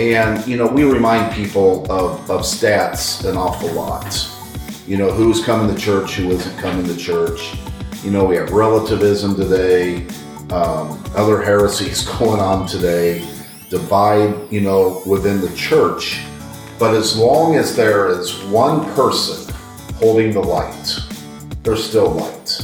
And, you know, we remind people of, of stats an awful lot. You know, who's coming to church, who isn't coming to church. You know, we have relativism today, um, other heresies going on today, divide, you know, within the church. But as long as there is one person holding the light, there's still light.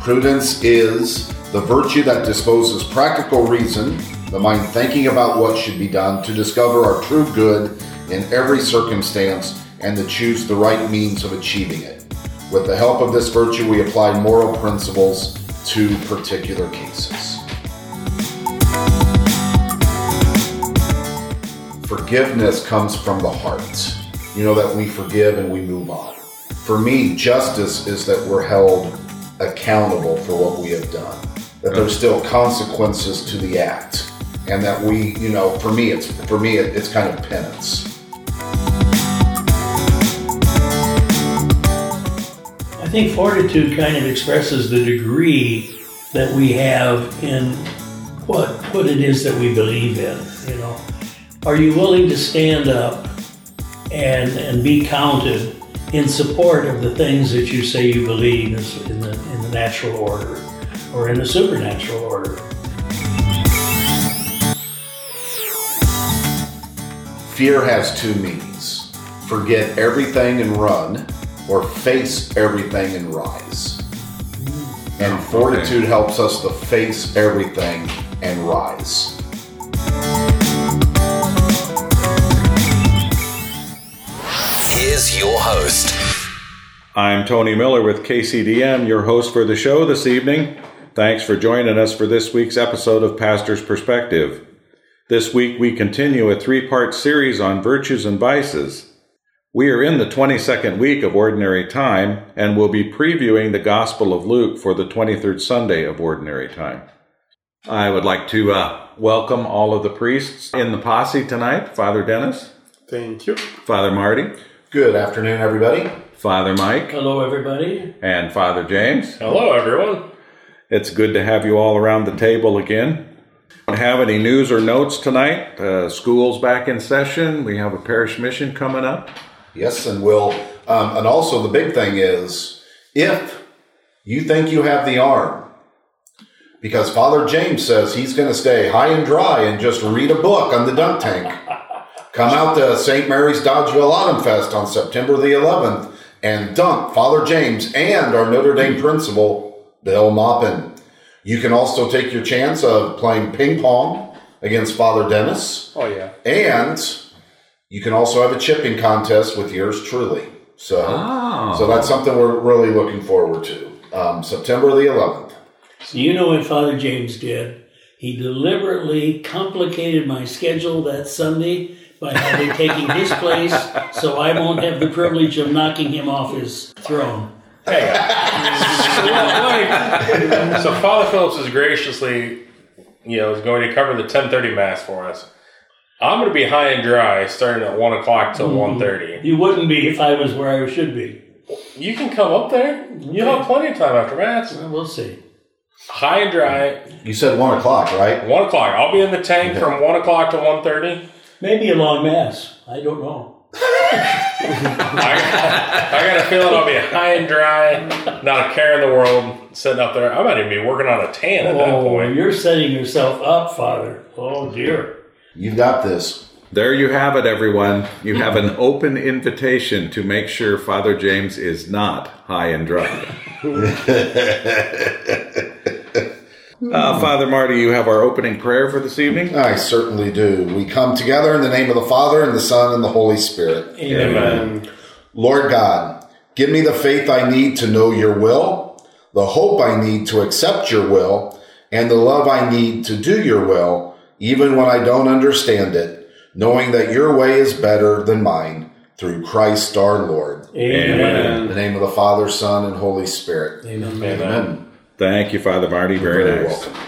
Prudence is the virtue that disposes practical reason, the mind thinking about what should be done to discover our true good in every circumstance and to choose the right means of achieving it. With the help of this virtue, we apply moral principles to particular cases. Forgiveness comes from the heart. You know, that we forgive and we move on. For me, justice is that we're held accountable for what we have done, that there's still consequences to the act, and that we, you know, for me, it's for me, it's kind of penance. I think fortitude kind of expresses the degree that we have in what what it is that we believe in. You know, are you willing to stand up and and be counted in support of the things that you say you believe in the in the natural order or in the supernatural order? Fear has two meanings: forget everything and run or face everything and rise. And fortitude helps us to face everything and rise. Here's your host. I'm Tony Miller with KCDM, your host for the show this evening. Thanks for joining us for this week's episode of Pastor's Perspective. This week we continue a three part series on virtues and vices. We are in the 22nd week of Ordinary Time and will be previewing the Gospel of Luke for the 23rd Sunday of Ordinary Time. I would like to uh, welcome all of the priests in the posse tonight Father Dennis, Thank you. Father Marty, Good afternoon, everybody. Father Mike, Hello, everybody. and Father James. Hello, everyone. It's good to have you all around the table again. Don't have any news or notes tonight. Uh, school's back in session. We have a parish mission coming up. Yes, and will. Um, and also, the big thing is if you think you have the arm, because Father James says he's going to stay high and dry and just read a book on the dunk tank. Come out to St. Mary's Dodgeville Autumn Fest on September the 11th and dunk Father James and our Notre Dame principal, Bill Maupin. You can also take your chance of playing ping pong against Father Dennis. Oh, yeah. And you can also have a chipping contest with yours truly. So, Oh. so that's something we're really looking forward to. Um, September the 11th. So you know what Father James did? He deliberately complicated my schedule that Sunday by having taking his place, so I won't have the privilege of knocking him off his throne. Hey. so, Father Phillips is graciously, you know, is going to cover the 10:30 mass for us. I'm going to be high and dry starting at one o'clock till mm-hmm. one thirty. You wouldn't be if I was where I should be. You can come up there. You'll have plenty of time after mass. Well, we'll see. High and dry, You said one o'clock, right? one o'clock. I'll be in the tank from one o'clock to one thirty. Maybe a long mass. I don't know. I, I got a feeling I'll be high and dry, not a care in the world, sitting up there. I might even be working on a tan at that Oh, point. you're setting yourself up, Father. Oh dear. You've got this. There you have it, everyone. You have an open invitation to make sure Father James is not high and dry. uh, Father Marty, you have our opening prayer for this evening. I certainly do. We come together in the name of the Father and the Son and the Holy Spirit. Amen. Lord God, give me the faith I need to know your will, the hope I need to accept your will, and the love I need to do your will, even when I don't understand it, knowing that your way is better than mine, through Christ our Lord. Amen. In the name of the Father, Son, and Holy Spirit. Amen. Amen. Thank you, Father Marty. Very, Very nice. welcome.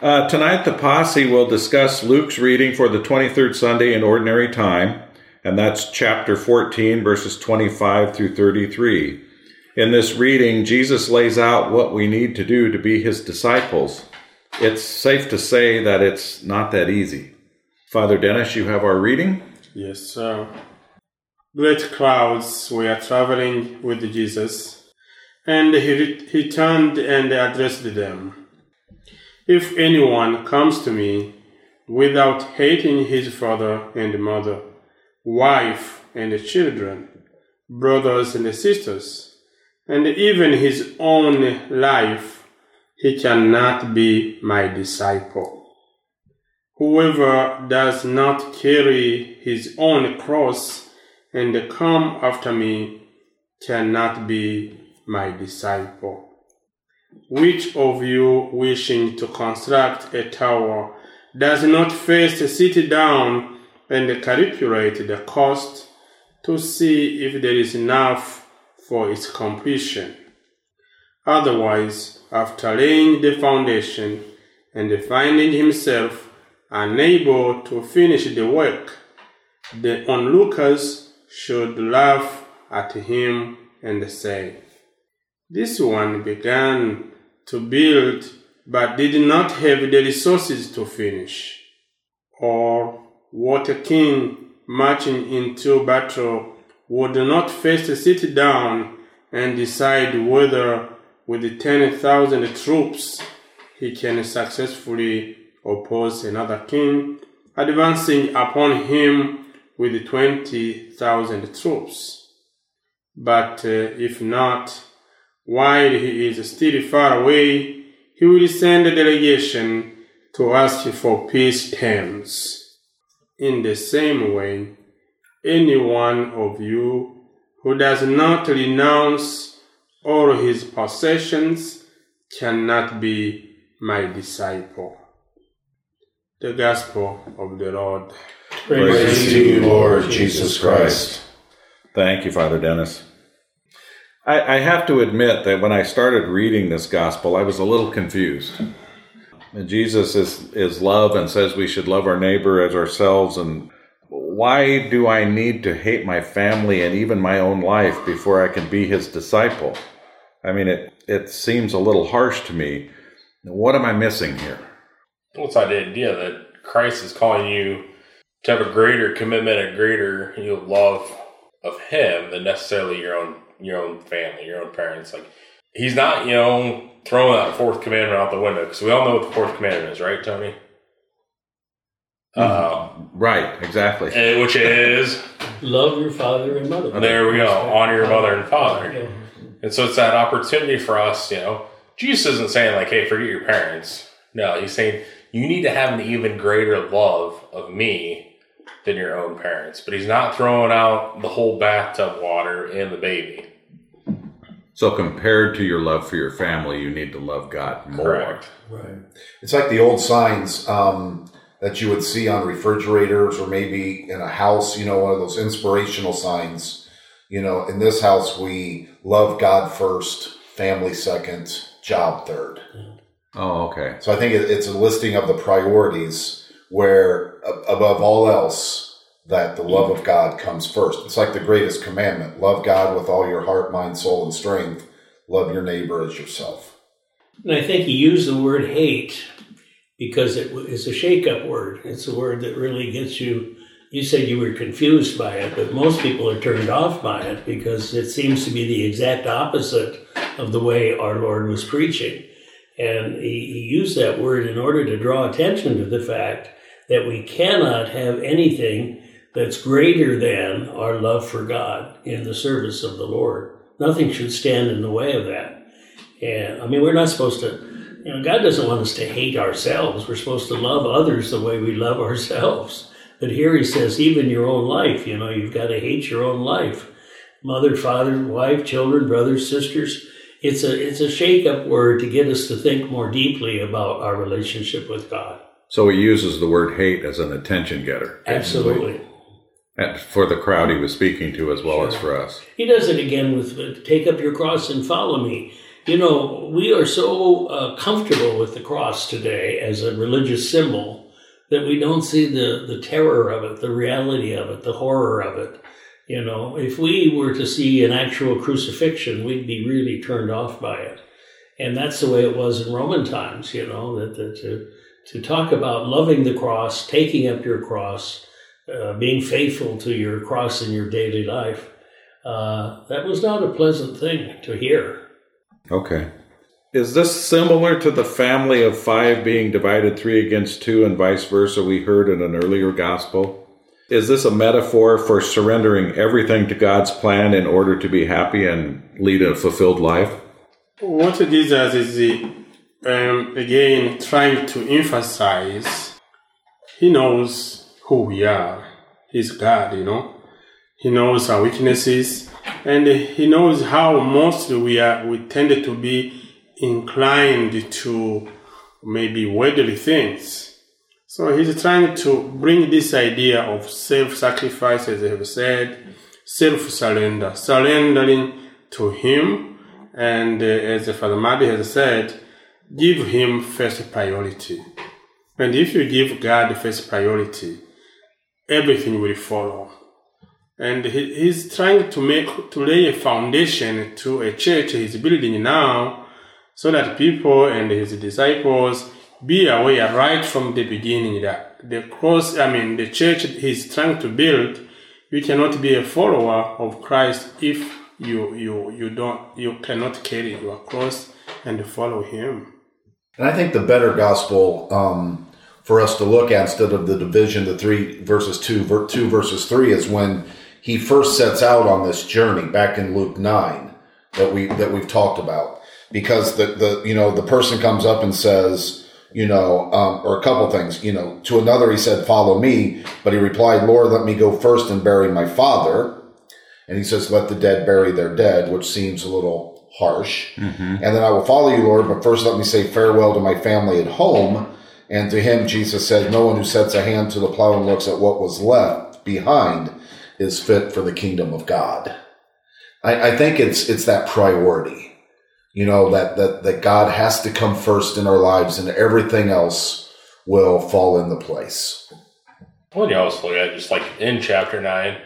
Uh, tonight, the posse will discuss Luke's reading for the 23rd Sunday in Ordinary Time, and that's chapter 14, verses 25 through 33. In this reading, Jesus lays out what we need to do to be his disciples. it's safe to say that it's not that easy. Father Dennis, you have our reading? Yes, sir. Great crowds were traveling with Jesus, and he, he turned and addressed them. If anyone comes to me without hating his father and mother, wife and children, brothers and sisters, and even his own life, he cannot be my disciple. Whoever does not carry his own cross and come after me cannot be my disciple. Which of you wishing to construct a tower does not first sit down and calculate the cost to see if there is enough for its completion? Otherwise, after laying the foundation and finding himself unable to finish the work, the onlookers should laugh at him and say, This one began to build but did not have the resources to finish. Or what a king marching into battle would not first sit down and decide whether with 10,000 troops he can successfully oppose another king, advancing upon him with 20,000 troops. But uh, if not, while he is still far away, he will send a delegation to ask for peace terms. In the same way, any one of you who does not renounce all his possessions cannot be my disciple. The Gospel of the Lord. Praise to you, Lord Jesus Christ. Thank you, Father Dennis. I, I have to admit that when I started reading this gospel, I was a little confused. And Jesus is, is love and says we should love our neighbor as ourselves. And why do I need to hate my family and even my own life before I can be his disciple? I mean, it, it seems a little harsh to me. What am I missing here? What's the idea that Christ is calling you to have a greater commitment, a greater you know, love of Him than necessarily your own your own family, your own parents. Like He's not you know throwing that fourth commandment out the window because we all know what the fourth commandment is, right, Tony? Uh, Right, exactly. eh, which is Love your father and mother. there we go, honor your mother and father. Yeah. And so it's that opportunity for us, you know. Jesus isn't saying like, "Hey, forget your parents." No, he's saying you need to have an even greater love of me than your own parents. But he's not throwing out the whole bathtub water and the baby. So compared to your love for your family, you need to love God more. Correct. Right. It's like the old signs um, that you would see on refrigerators or maybe in a house, you know, one of those inspirational signs. You know, in this house, we love God first, family second, job third. Oh, okay. So I think it's a listing of the priorities where, above all else, that the love of God comes first. It's like the greatest commandment love God with all your heart, mind, soul, and strength. Love your neighbor as yourself. And I think he used the word hate because it is a shake-up word. It's a word that really gets you. You said you were confused by it, but most people are turned off by it because it seems to be the exact opposite of the way our Lord was preaching. And he, he used that word in order to draw attention to the fact that we cannot have anything that's greater than our love for God in the service of the Lord. Nothing should stand in the way of that. And I mean, we're not supposed to, you know, God doesn't want us to hate ourselves. We're supposed to love others the way we love ourselves. But here he says, even your own life, you know, you've got to hate your own life. Mother, father, wife, children, brothers, sisters. It's a, it's a shake up word to get us to think more deeply about our relationship with God. So he uses the word hate as an attention getter. Absolutely. And for the crowd he was speaking to as well as for us. He does it again with uh, take up your cross and follow me. You know, we are so uh, comfortable with the cross today as a religious symbol that we don't see the, the terror of it, the reality of it, the horror of it. You know, if we were to see an actual crucifixion, we'd be really turned off by it. And that's the way it was in Roman times, you know, that, that to, to talk about loving the cross, taking up your cross, uh, being faithful to your cross in your daily life, uh, that was not a pleasant thing to hear. Okay. Is this similar to the family of five being divided three against two and vice versa we heard in an earlier gospel? Is this a metaphor for surrendering everything to God's plan in order to be happy and lead a fulfilled life? What Jesus is the, um, again trying to emphasize, he knows who we are. He's God, you know. He knows our weaknesses, and he knows how mostly we are. We tend to be inclined to maybe worldly things. So he's trying to bring this idea of self-sacrifice, as I have said, self-surrender, surrendering to Him, and uh, as Father Marty has said, give Him first priority. And if you give God first priority, everything will follow. And he, he's trying to make to lay a foundation to a church he's building now, so that people and his disciples be aware right from the beginning that the cross, I mean, the church he's trying to build, you cannot be a follower of Christ if you you you don't you cannot carry your cross and follow Him. And I think the better gospel um, for us to look at instead of the division, the three verses two, ver, two verses three, is when he first sets out on this journey back in Luke nine that we that we've talked about. Because the the you know the person comes up and says, you know, um, or a couple things, you know, to another he said, "Follow me," but he replied, "Lord, let me go first and bury my father." And he says, "Let the dead bury their dead," which seems a little harsh. And then I will follow you, Lord, but first let me say farewell to my family at home. And to him, Jesus said, No one who sets a hand to the plow and looks at what was left behind is fit for the kingdom of God. I, I think it's it's that priority, you know, that that that God has to come first in our lives, and everything else will fall into place. Well, you also look at just like in chapter nine,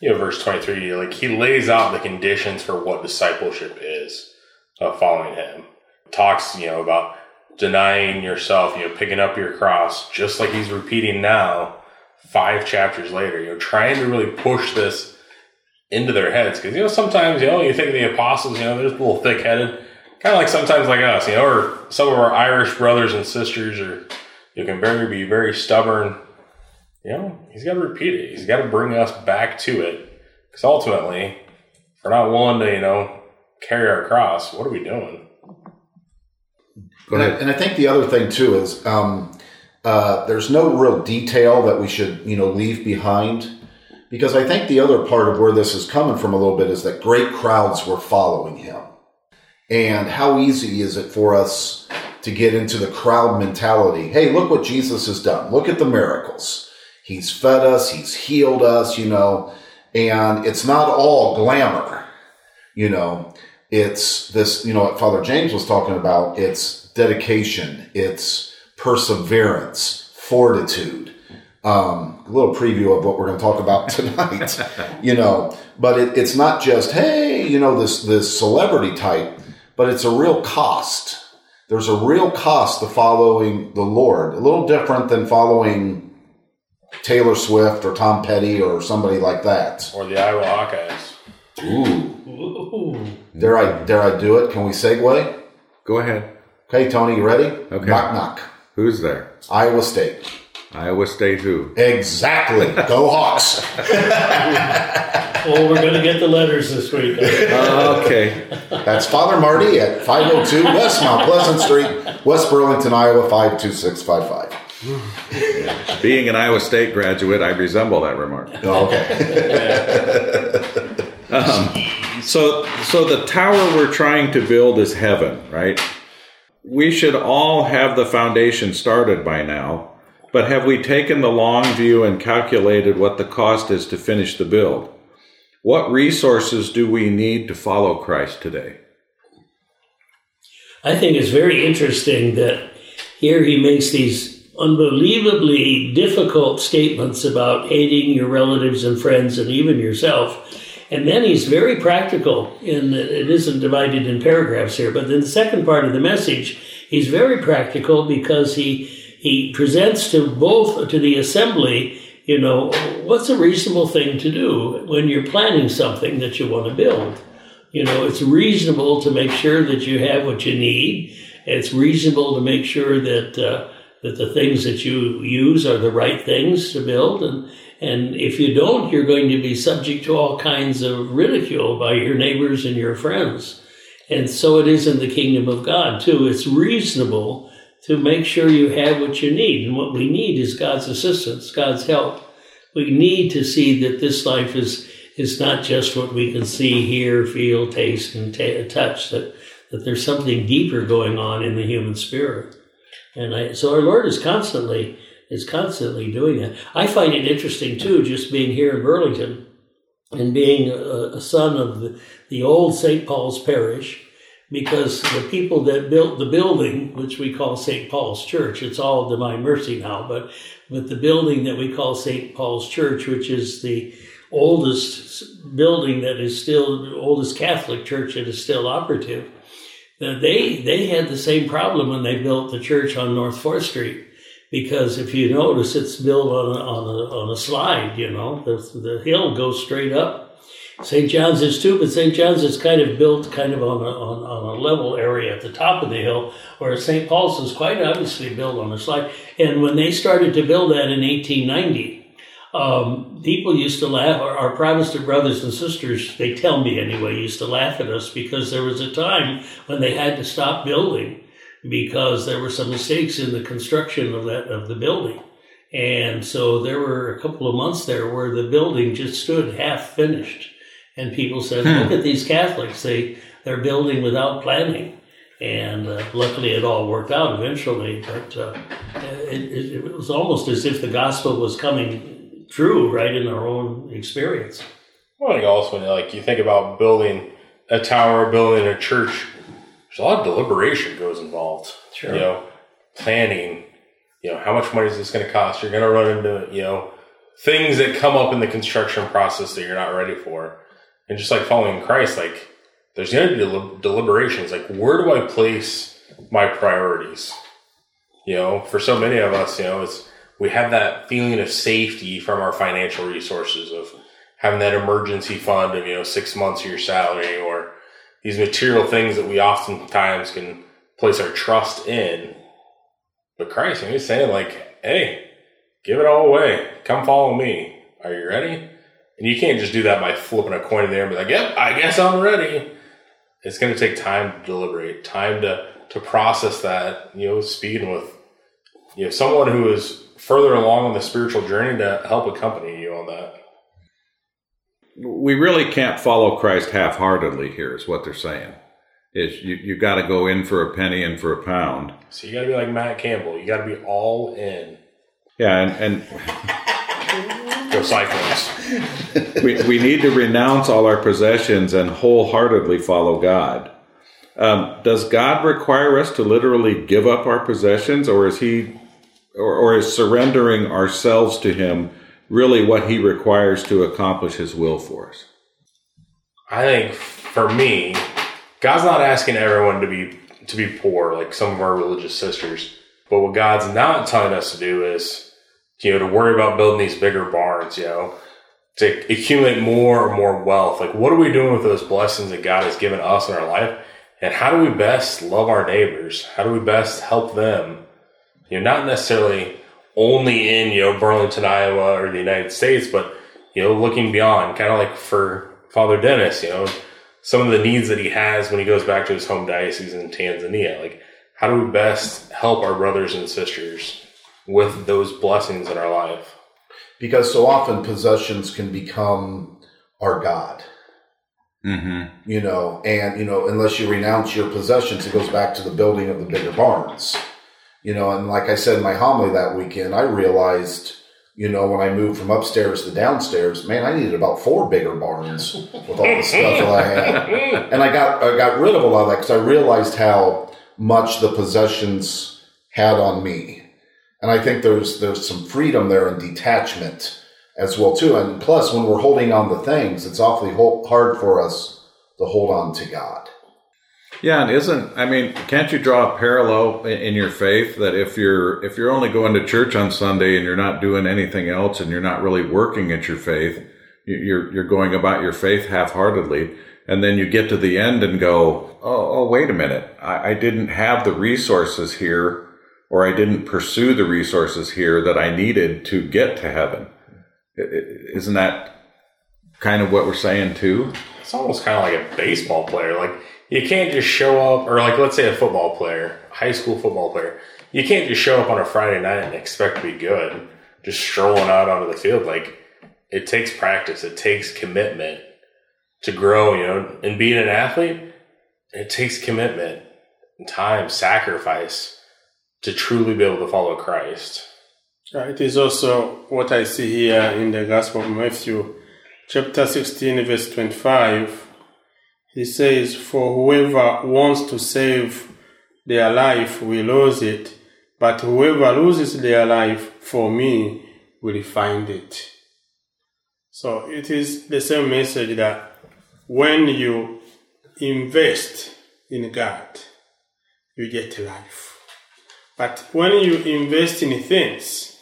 you know, verse twenty three, like he lays out the conditions for what discipleship is of following him. Talks, you know, about denying yourself, you know, picking up your cross, just like he's repeating now, five chapters later. You know, trying to really push this into their heads because you know sometimes you know you think the apostles, you know, they're just a little thick headed, kind of like sometimes like us, you know, or some of our Irish brothers and sisters, or you can very be very stubborn you know, he's got to repeat it. He's got to bring us back to it. Because ultimately, we're not willing to, you know, carry our cross, what are we doing? And I, and I think the other thing too is um, uh, there's no real detail that we should you know leave behind because I think the other part of where this is coming from a little bit is that great crowds were following him, and how easy is it for us to get into the crowd mentality? Hey, look what Jesus has done! Look at the miracles. He's fed us. He's healed us. You know, and it's not all glamour. You know, it's this. You know what Father James was talking about. It's dedication, it's perseverance, fortitude. Um, a little preview of what we're going to talk about tonight, you know. But it, it's not just hey, you know, this this celebrity type, but it's a real cost. There's a real cost to following the Lord. A little different than following Taylor Swift or Tom Petty or somebody like that. Or the Iowa Hawkeyes. Ooh, Ooh. dare I dare I do it? Can we segue? Go ahead. Okay, Tony, you ready? Okay. Knock knock. Who's there? Iowa State. Iowa State who? Exactly. Go Hawks. well, we're going to get the letters this week. Oh, okay. That's Father Marty at 502 West Mount Pleasant Street, West Burlington, Iowa 52655. Being an Iowa State graduate, I resemble that remark. Oh, okay. Um, so, so the tower we're trying to build is heaven, right? We should all have the foundation started by now, but have we taken the long view and calculated what the cost is to finish the build? What resources do we need to follow Christ today? I think it's very interesting that here he makes these unbelievably difficult statements about hating your relatives and friends and even yourself. And then he's very practical in it isn't divided in paragraphs here, but in the second part of the message, he's very practical because he he presents to both to the assembly, you know, what's a reasonable thing to do when you're planning something that you want to build. You know, it's reasonable to make sure that you have what you need. It's reasonable to make sure that uh, that the things that you use are the right things to build, and and if you don't, you're going to be subject to all kinds of ridicule by your neighbors and your friends. And so it is in the kingdom of God too. It's reasonable to make sure you have what you need, and what we need is God's assistance, God's help. We need to see that this life is is not just what we can see, hear, feel, taste, and t- touch. That that there's something deeper going on in the human spirit. And I, so our Lord is constantly is constantly doing that. I find it interesting too, just being here in Burlington and being a, a son of the, the old St. Paul's Parish, because the people that built the building, which we call St. Paul's Church, it's all Divine Mercy now, but but the building that we call St. Paul's Church, which is the oldest building that is still the oldest Catholic church that is still operative they they had the same problem when they built the church on North Fourth Street because if you notice, it's built on a, on a, on a slide. You know, the the hill goes straight up. St. John's is too, but St. John's is kind of built kind of on a, on, on a level area at the top of the hill, whereas St. Paul's is quite obviously built on a slide. And when they started to build that in 1890, um, people used to laugh, our, our, Protestant brothers and sisters, they tell me anyway, used to laugh at us because there was a time when they had to stop building because there were some mistakes in the construction of that of the building. And so there were a couple of months there where the building just stood half finished. And people said, hmm. look at these Catholics, they, they're building without planning. And uh, luckily it all worked out eventually, but uh, it, it, it was almost as if the gospel was coming true right in our own experience. Well, I think also like you think about building a tower, building a church, there's a lot of deliberation goes involved. Sure. You know, planning. You know, how much money is this going to cost? You're going to run into you know things that come up in the construction process that you're not ready for, and just like following Christ, like there's going to be deliberations. Like, where do I place my priorities? You know, for so many of us, you know, it's we have that feeling of safety from our financial resources of having that emergency fund of you know six months of your salary or these material things that we oftentimes can place our trust in. But christ he's saying like hey give it all away. Come follow me. Are you ready? And you can't just do that by flipping a coin in there and be like yep i guess i'm ready. It's going to take time to deliberate time to to process that you know speaking with you know someone who is further along on the spiritual journey to help accompany you on that. We really can't follow Christ half heartedly here, is what they're saying. Is you you got to go in for a penny and for a pound. So you got to be like Matt Campbell. You got to be all in. Yeah, and, and go Cyclones. we we need to renounce all our possessions and wholeheartedly follow God. Um, does God require us to literally give up our possessions, or is He or, or is surrendering ourselves to Him really what He requires to accomplish His will for us? I think for me, God's not asking everyone to be to be poor like some of our religious sisters. But what God's not telling us to do is, you know, to worry about building these bigger barns, you know, to accumulate more and more wealth. Like, what are we doing with those blessings that God has given us in our life? And how do we best love our neighbors? How do we best help them? You know, not necessarily only in, you know, Burlington, Iowa or the United States, but, you know, looking beyond, kind of like for Father Dennis, you know, some of the needs that he has when he goes back to his home diocese in Tanzania. Like, how do we best help our brothers and sisters with those blessings in our life? Because so often possessions can become our God. Mm-hmm. You know, and, you know, unless you renounce your possessions, it goes back to the building of the bigger barns you know, and like I said in my homily that weekend, I realized, you know, when I moved from upstairs to downstairs, man, I needed about four bigger barns with all the stuff that I had, and I got I got rid of a lot of that because I realized how much the possessions had on me, and I think there's there's some freedom there and detachment as well too. And plus, when we're holding on to things, it's awfully hard for us to hold on to God. Yeah, and isn't I mean, can't you draw a parallel in your faith that if you're if you're only going to church on Sunday and you're not doing anything else and you're not really working at your faith, you're you're going about your faith half-heartedly, and then you get to the end and go, oh, oh wait a minute, I, I didn't have the resources here, or I didn't pursue the resources here that I needed to get to heaven. Isn't that kind of what we're saying too? It's almost kind of like a baseball player, like you can't just show up, or like let's say a football player, high school football player, you can't just show up on a Friday night and expect to be good, just strolling out onto the field. Like it takes practice, it takes commitment to grow, you know, and being an athlete, it takes commitment, time, sacrifice to truly be able to follow Christ. It is also what I see here in the Gospel of Matthew, chapter 16, verse 25 he says, For whoever wants to save their life will lose it, but whoever loses their life for me will find it. So it is the same message that when you invest in God, you get life. But when you invest in things,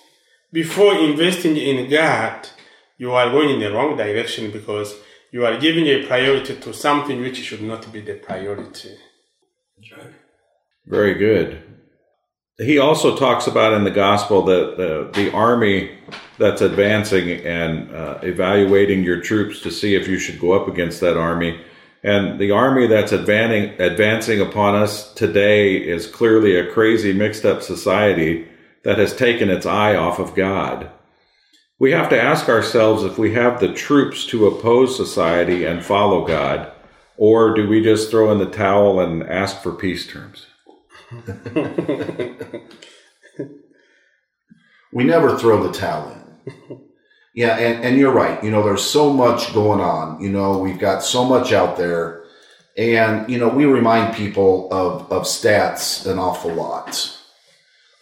before investing in God, you are going in the wrong direction because you are giving a priority to something which should not be the priority. Very good. He also talks about in the gospel that the, the army that's advancing and uh, evaluating your troops to see if you should go up against that army. And the army that's advancing, advancing upon us today is clearly a crazy, mixed up society that has taken its eye off of God. We have to ask ourselves if we have the troops to oppose society and follow God, or do we just throw in the towel and ask for peace terms? we never throw the towel in. Yeah, and, and you're right. You know, there's so much going on. You know, we've got so much out there. And, you know, we remind people of, of stats an awful lot.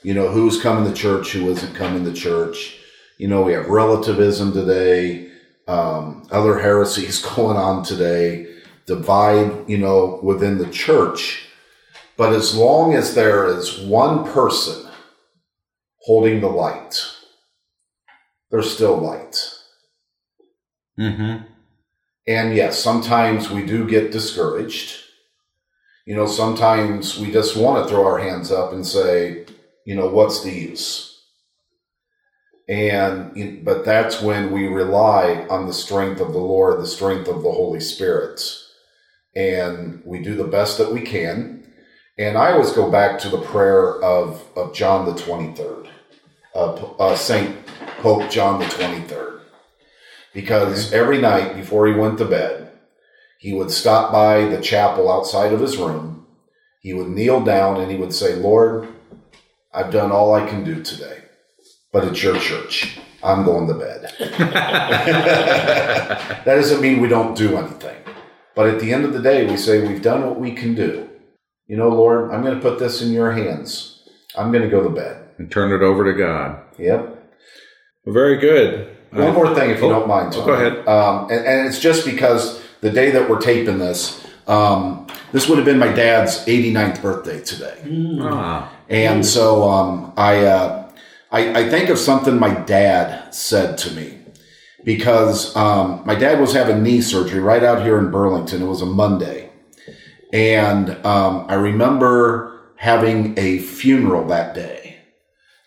You know, who's coming to church, who isn't coming to church you know, we have relativism today, um, other heresies going on today, divide, you know, within the church. But as long as there is one person holding the light, there's still light. Mm-hmm. And yes, sometimes we do get discouraged. You know, sometimes we just want to throw our hands up and say, you know, what's the use? And but that's when we rely on the strength of the Lord, the strength of the Holy Spirit, and we do the best that we can. And I always go back to the prayer of of John the Twenty Third, uh, uh, Saint Pope John the Twenty Third, because every night before he went to bed, he would stop by the chapel outside of his room. He would kneel down and he would say, "Lord, I've done all I can do today." But it's your church. I'm going to bed. that doesn't mean we don't do anything. But at the end of the day, we say we've done what we can do. You know, Lord, I'm going to put this in your hands. I'm going to go to bed. And turn it over to God. Yep. Very good. One uh, more thing, if you oh, don't mind. Oh, go ahead. Um, and, and, it's just because the day that we're taping this, um, this would have been my dad's 89th birthday today. Mm. Ah. And so um, I. Uh, I, I think of something my dad said to me because um, my dad was having knee surgery right out here in Burlington. It was a Monday. And um, I remember having a funeral that day.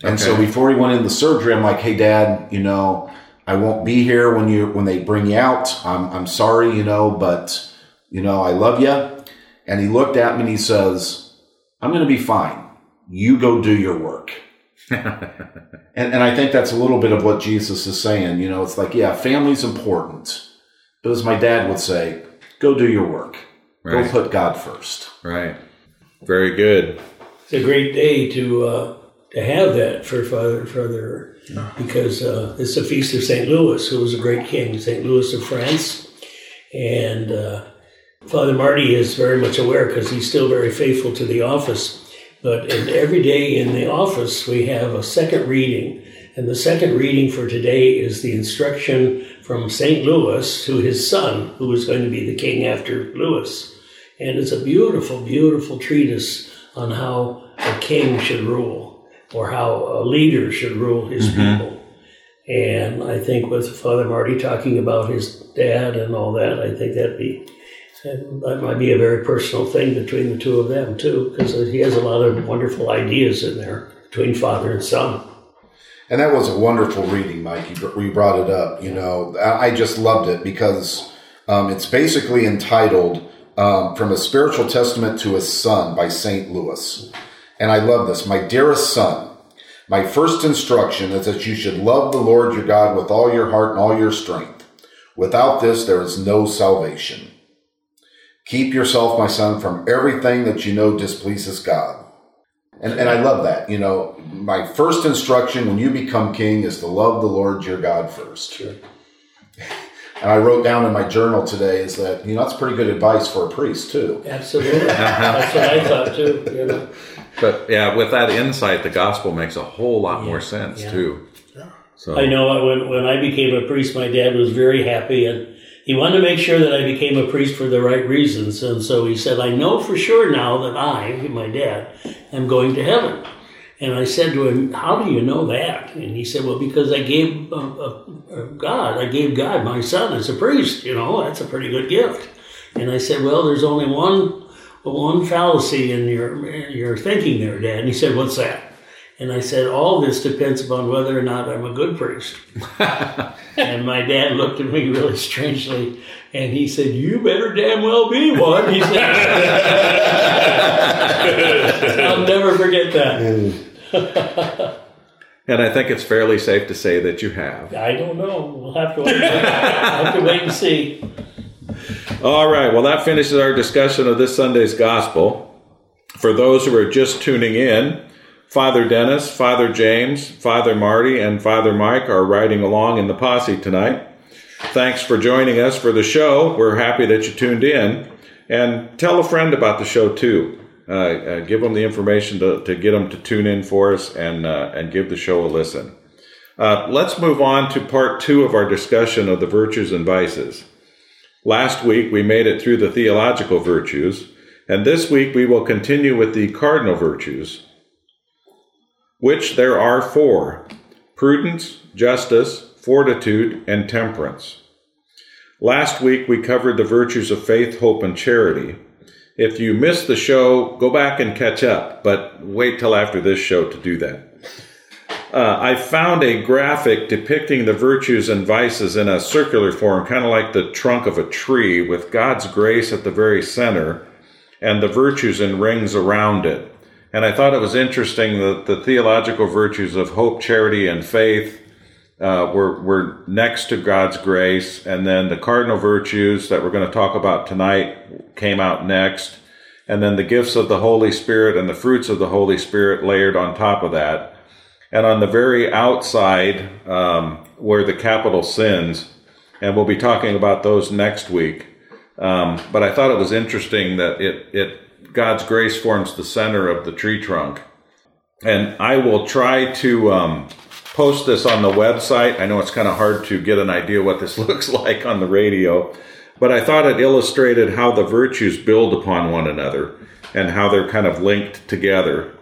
And okay. so before he went into surgery, I'm like, hey, dad, you know, I won't be here when you when they bring you out. I'm, I'm sorry, you know, but, you know, I love you. And he looked at me and he says, I'm going to be fine. You go do your work. and, and I think that's a little bit of what Jesus is saying. You know, it's like, yeah, family's important. But as my dad would say, go do your work. Right. Go put God first. Right. Very good. It's a great day to uh, to have that for Father and Father because uh, it's the feast of Saint Louis, who was a great king, Saint Louis of France, and uh, Father Marty is very much aware because he's still very faithful to the office but in, every day in the office, we have a second reading, And the second reading for today is the instruction from St. Louis to his son, who is going to be the king after Louis. And it's a beautiful, beautiful treatise on how a king should rule or how a leader should rule his mm-hmm. people. And I think with Father Marty talking about his dad and all that, I think that'd be that might be a very personal thing between the two of them too, because he has a lot of wonderful ideas in there between father and son. And that was a wonderful reading, Mike. You, br- you brought it up. You know, I just loved it because um, it's basically entitled um, "From a Spiritual Testament to a Son" by Saint Louis. And I love this. My dearest son, my first instruction is that you should love the Lord your God with all your heart and all your strength. Without this, there is no salvation. Keep yourself, my son, from everything that you know displeases God. And, and I love that. You know, my first instruction when you become king is to love the Lord your God first. Sure. And I wrote down in my journal today is that, you know, that's pretty good advice for a priest, too. Absolutely. That's what I thought too. You know. But yeah, with that insight, the gospel makes a whole lot more sense yeah. too. So I know when, when I became a priest, my dad was very happy and he wanted to make sure that I became a priest for the right reasons. And so he said, I know for sure now that I, my dad, am going to heaven. And I said to him, How do you know that? And he said, Well, because I gave uh, uh, uh, God, I gave God my son as a priest. You know, that's a pretty good gift. And I said, Well, there's only one one fallacy in your in your thinking there, Dad. And he said, What's that? And I said, All this depends upon whether or not I'm a good priest. and my dad looked at me really strangely and he said, You better damn well be one. He said, I'll never forget that. and I think it's fairly safe to say that you have. I don't know. We'll have to wait, have to wait and see. All right. Well, that finishes our discussion of this Sunday's gospel. For those who are just tuning in, Father Dennis, Father James, Father Marty, and Father Mike are riding along in the posse tonight. Thanks for joining us for the show. We're happy that you tuned in. And tell a friend about the show too. Uh, uh, give them the information to, to get them to tune in for us and, uh, and give the show a listen. Uh, let's move on to part two of our discussion of the virtues and vices. Last week we made it through the theological virtues, and this week we will continue with the cardinal virtues, which there are four prudence, justice, fortitude, and temperance. Last week we covered the virtues of faith, hope, and charity. If you missed the show, go back and catch up, but wait till after this show to do that. Uh, I found a graphic depicting the virtues and vices in a circular form, kind of like the trunk of a tree, with God's grace at the very center and the virtues in rings around it. And I thought it was interesting that the theological virtues of hope, charity, and faith uh, were, were next to God's grace. And then the cardinal virtues that we're going to talk about tonight came out next. And then the gifts of the Holy Spirit and the fruits of the Holy Spirit layered on top of that. And on the very outside um, were the capital sins. And we'll be talking about those next week. Um, but I thought it was interesting that it, it God's grace forms the center of the tree trunk. And I will try to um, post this on the website. I know it's kind of hard to get an idea what this looks like on the radio, but I thought it illustrated how the virtues build upon one another and how they're kind of linked together.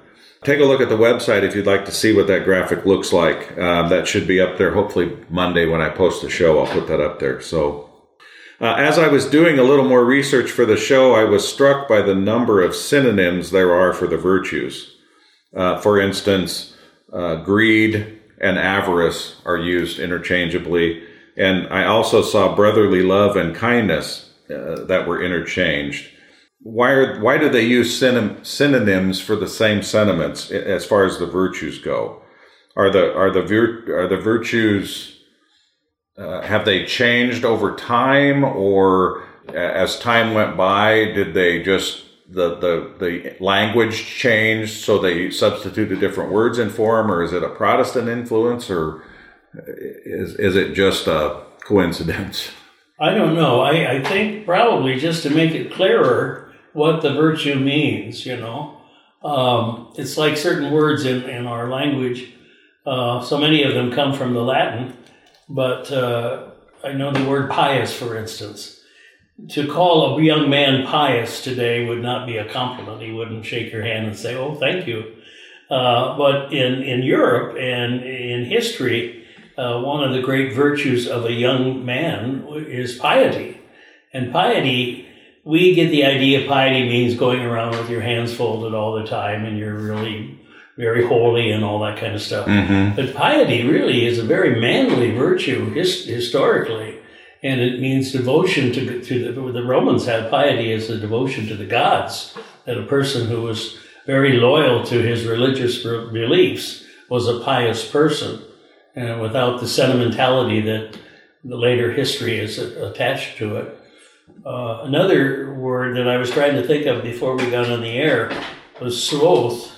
Take a look at the website if you'd like to see what that graphic looks like. Um, that should be up there hopefully Monday when I post the show. I'll put that up there. So uh, as I was doing a little more research for the show, I was struck by the number of synonyms there are for the virtues. Uh, for instance, uh, greed and avarice are used interchangeably. And I also saw brotherly love and kindness uh, that were interchanged. Why, are, why do they use synon- synonyms for the same sentiments as far as the virtues go? Are the, are the, vir- are the virtues uh, have they changed over time or as time went by did they just the, the the language changed so they substituted different words in form or is it a protestant influence or is, is it just a coincidence I don't know. I, I think probably just to make it clearer what the virtue means, you know. Um, it's like certain words in, in our language Uh, so many of them come from the Latin, but uh, I know the word pious, for instance. To call a young man pious today would not be a compliment. He wouldn't shake your hand and say, "Oh, thank you." Uh, but in in Europe and in history, uh, one of the great virtues of a young man is piety, and piety. We get the idea piety means going around with your hands folded all the time, and you're really very holy and all that kind of stuff. Mm-hmm. But piety really is a very manly virtue his, historically, and it means devotion to to the, the Romans had piety as a devotion to the gods. That a person who was very loyal to his religious be- beliefs was a pious person, and without the sentimentality that the later history is attached to it. Uh, another word that I was trying to think of before we got on the air was sloth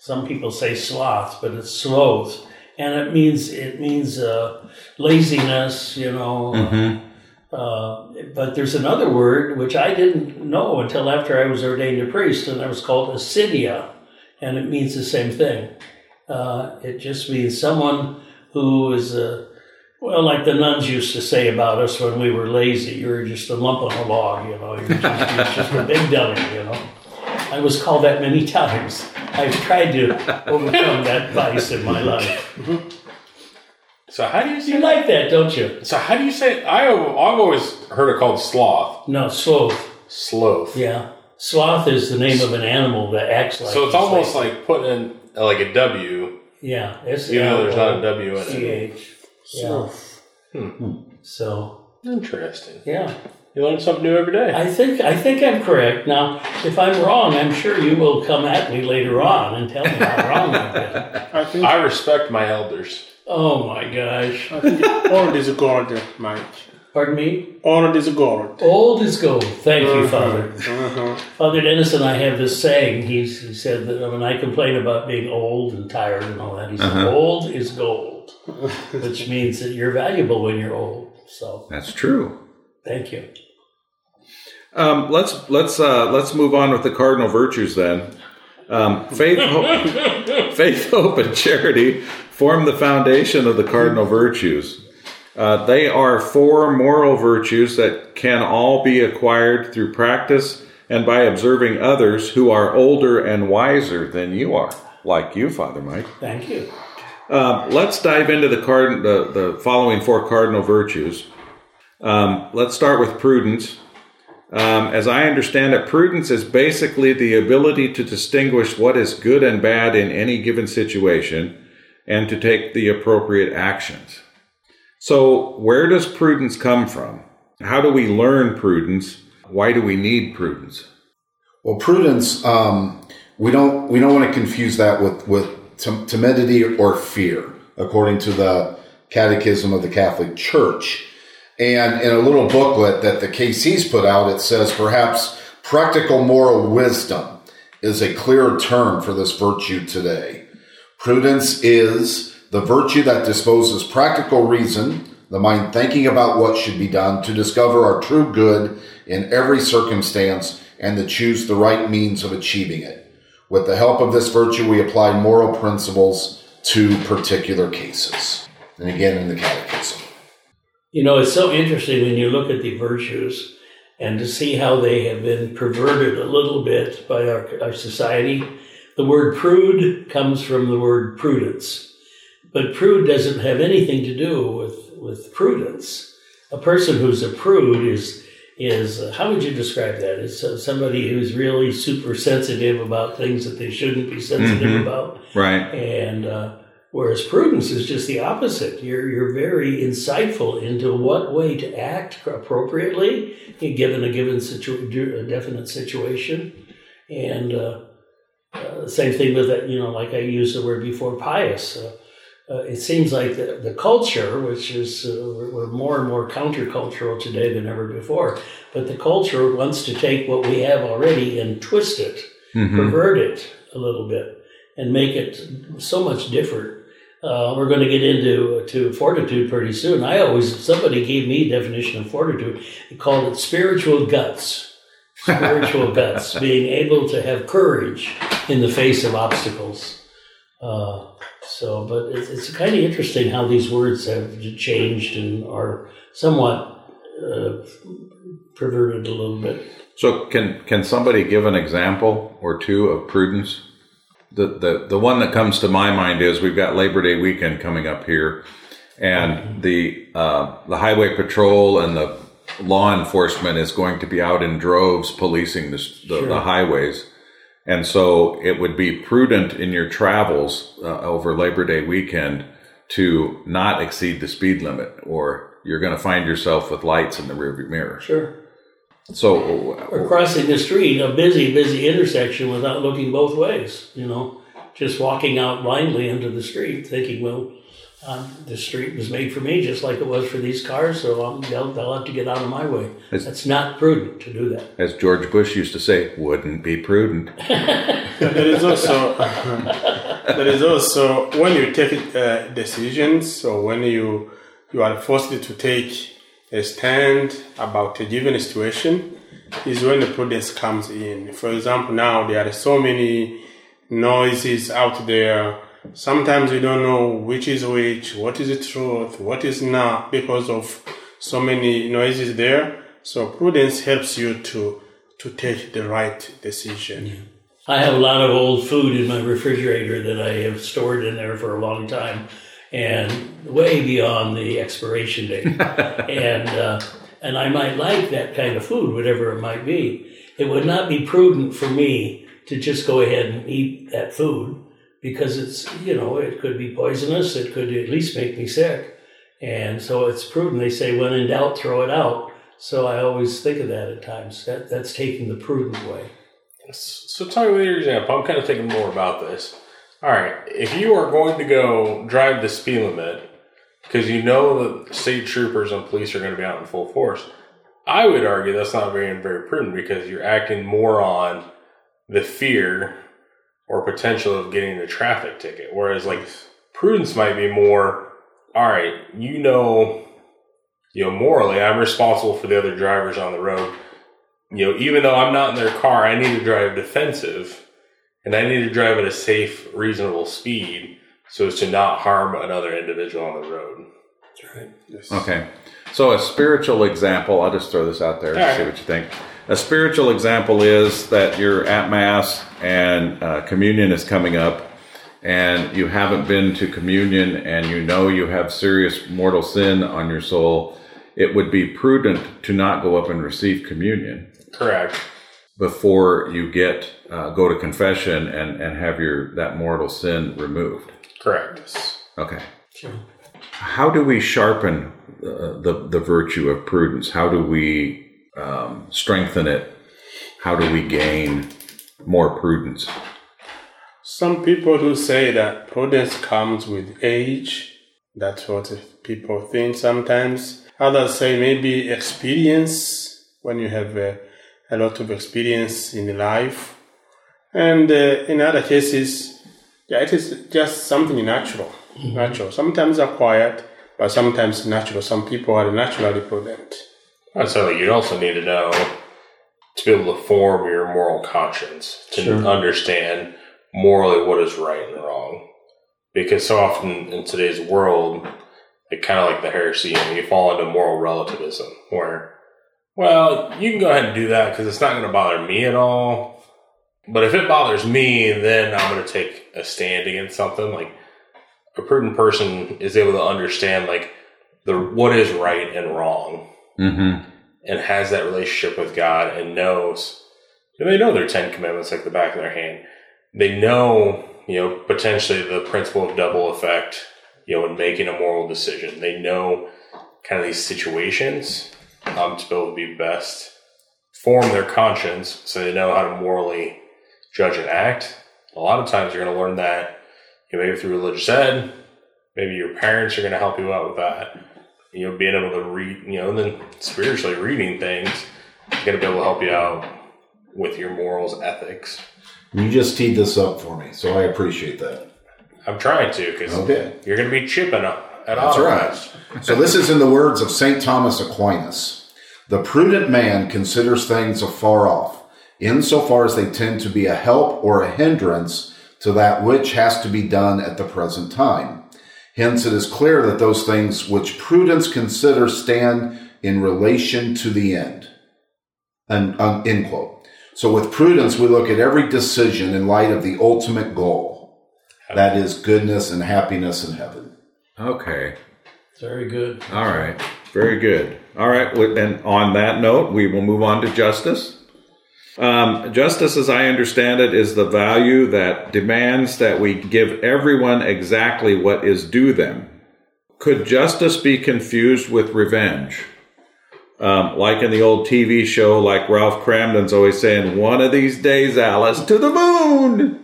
some people say sloth, but it's sloth, and it means it means uh, laziness, you know. Mm-hmm. Uh, but there's another word which I didn't know until after I was ordained a priest, and that was called acedia, and it means the same thing. Uh, it just means someone who is a well, like the nuns used to say about us when we were lazy, you're just a lump on a log, you know, you're just, you're just a big dummy, you know. I was called that many times. I've tried to overcome that vice in my life. So how do you say? You like that, don't you? So how do you say? I I've always heard it called sloth, No, sloth. sloth. Yeah. Sloth is the name of an animal that acts like So it's almost like putting in like a W, Yeah. S even though there's not a W in it. C-H. Yeah. Hmm. So, Interesting. yeah. You learn something new every day. I think I think I'm correct. Now, if I'm wrong, I'm sure you will come at me later on and tell me how wrong I've been. I think I respect my elders. Oh my gosh. I think old is gold, Mike. Pardon me? Old is a gold. Old is gold. Thank you, Father. Uh-huh. Father Dennis and I have this saying. He's, he said that when I complain about being old and tired and all that, he said, old is gold, which means that you're valuable when you're old. So That's true. Thank you. Um, let's let's uh, let's move on with the cardinal virtues then. Um, faith, hope, faith, hope, and charity form the foundation of the cardinal virtues. Uh, they are four moral virtues that can all be acquired through practice and by observing others who are older and wiser than you are, like you, Father Mike. Thank you. Um, let's dive into the, card, the, the following four cardinal virtues. Um, let's start with prudence. Um, as I understand it, prudence is basically the ability to distinguish what is good and bad in any given situation and to take the appropriate actions. So, where does prudence come from? How do we learn prudence? Why do we need prudence? Well, prudence, um, we don't we don't want to confuse that with with timidity or fear, according to the Catechism of the Catholic Church. And in a little booklet that the KC's put out, it says perhaps practical moral wisdom is a clearer term for this virtue today. Prudence is the virtue that disposes practical reason, the mind thinking about what should be done to discover our true good in every circumstance and to choose the right means of achieving it. With the help of this virtue, we apply moral principles to particular cases. And again, in the Catechism. You know, it's so interesting when you look at the virtues and to see how they have been perverted a little bit by our, our society. The word prude comes from the word prudence, but prude doesn't have anything to do with, with prudence. A person who's a prude is is uh, how would you describe that? It's uh, somebody who's really super sensitive about things that they shouldn't be sensitive Mhm. about. Right. And uh, whereas prudence is just the opposite. You're you're very insightful into what way to act appropriately given a given situ- a definite situation, and uh, uh, same thing with that. You know, like I used the word before, pious. Uh, uh, it seems like the, the culture, which is uh, we're more and more countercultural today than ever before, but the culture wants to take what we have already and twist it Mhm. pervert it a little bit and make it so much different. Uh, we're going to get into to fortitude pretty soon. I always somebody gave me a definition of fortitude. They called it spiritual guts. Spiritual guts, being able to have courage in the face of obstacles. Uh, So, but it's, it's kind of interesting how these words have changed and are somewhat uh, perverted a little bit. So can can somebody give an example or two of prudence? The the the one that comes to my mind is we've got Labor Day weekend coming up here, and the uh, the highway patrol and the law enforcement is going to be out in droves policing the, the, Sure. the highways. And so it would be prudent in your travels uh, over Labor Day weekend to not exceed the speed limit, or you're going to find yourself with lights in the rearview mirror. Sure. So, Or crossing the street, a busy, busy intersection without looking both ways, you know, just walking out blindly into the street thinking, well, um, the street was made for me just like it was for these cars, so I'm, they'll, they'll have to get out of my way. It's- That's not prudent to do that. as George Bush used to say, wouldn't be prudent. there is also there is also when you take uh, decisions or when you you are forced to take a stand about a given situation is when the prudence comes in. For example, now there are so many noises out there. Sometimes you don't know which is which, what is the truth, what is not, because of so many noises there. So prudence helps you to to take the right decision. I have a lot of old food in my refrigerator that I have stored in there for a long time, and way beyond the expiration date. and uh, and I might like that kind of food, whatever it might be. It would not be prudent for me to just go ahead and eat that food because it's you know it could be poisonous. It could at least make me sick, and so it's prudent. They say when in doubt, throw it out. So I always think of that at times. That that's taking the prudent way. So tell me your example. I'm kind of thinking more about this. All right, if you are going to go drive the speed limit because you know that state troopers and police are going to be out in full force, I would argue that's not very very prudent because you're acting more on the fear or potential of getting a traffic ticket. Whereas like prudence might be more, all right, you know, you know, morally, I'm responsible for the other drivers on the road. You know, even though I'm not in their car, I need to drive defensive and I need to drive at a safe, reasonable speed so as to not harm another individual on the road. Right. Okay. So a spiritual example, I'll just throw this out there and All see right. what you think. A spiritual example is that you're at Mass and uh, communion is coming up and you haven't been to communion and you know you have serious mortal sin on your soul. It would be prudent to not go up and receive communion Correct. before you get uh, go to confession and, and have your that mortal sin removed. Correct. Okay. Sure. How do we sharpen uh, the the virtue of prudence? How do we um, strengthen it? How do we gain more prudence? Some people do say that prudence comes with age. That's what people think sometimes. Others say maybe experience, when you have uh, a lot of experience in life. And uh, in other cases, yeah, it is just something natural. Natural. Sometimes acquired, but sometimes natural. Some people are naturally prudent. And so you'd also need to know to be able to form your moral conscience, to Sure. understand morally what is right and wrong. Because so often in today's world, it kind of like the heresy, and you fall into moral relativism, where, well, you can go ahead and do that because it's not going to bother me at all. But if it bothers me, then I'm going to take a stand against something. Like a prudent person is able to understand like the what is right and wrong Mm-hmm. and has that relationship with God and knows know, they know their Ten Commandments like the back of their hand. They know, you know, potentially the principle of double effect, you know, in making a moral decision. They know kind of these situations um, to be able to be best, form their conscience so they know how to morally judge and act. A lot of times you're going to learn that, you know, maybe through religious ed, maybe your parents are going to help you out with that you know, being able to read, you know, and then spiritually reading things is going to be able to help you out with your morals, ethics. You just teed this up for me, so I appreciate that. I'm trying to because Okay. you're going to be chipping up at That's right. So this is in the words of St. Thomas Aquinas. The prudent man considers things afar off, insofar as they tend to be a help or a hindrance to that which has to be done at the present time. Hence, it is clear that those things which prudence considers stand in relation to the end. And um, end quote. So, with prudence, we look at every decision in light of the ultimate goal, that is goodness and happiness in heaven. Okay. Very good. All right. Very good. All right. And on that note, we will move on to justice. Um, justice, as I understand it, is the value that demands that we give everyone exactly what is due them. Could justice be confused with revenge? Um, like in the old TV show, like Ralph Kramden's always saying, "One of these days, Alice, to the moon."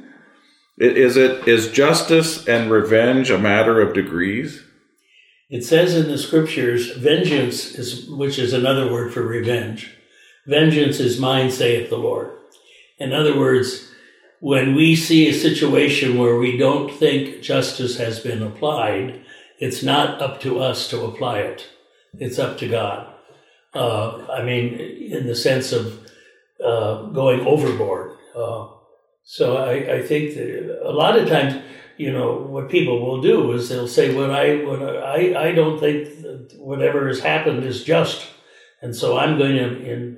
Is it is justice and revenge a matter of degrees? It says in the scriptures, vengeance is, which is another word for revenge. Vengeance is mine, saith the Lord. In other words, when we see a situation where we don't think justice has been applied, it's not up to us to apply it. It's up to God. Uh, I mean, in the sense of uh, going overboard. Uh, so I, I think that a lot of times, you know, what people will do is they'll say, "What I, what I, I don't think whatever has happened is just, and so I'm going to, in,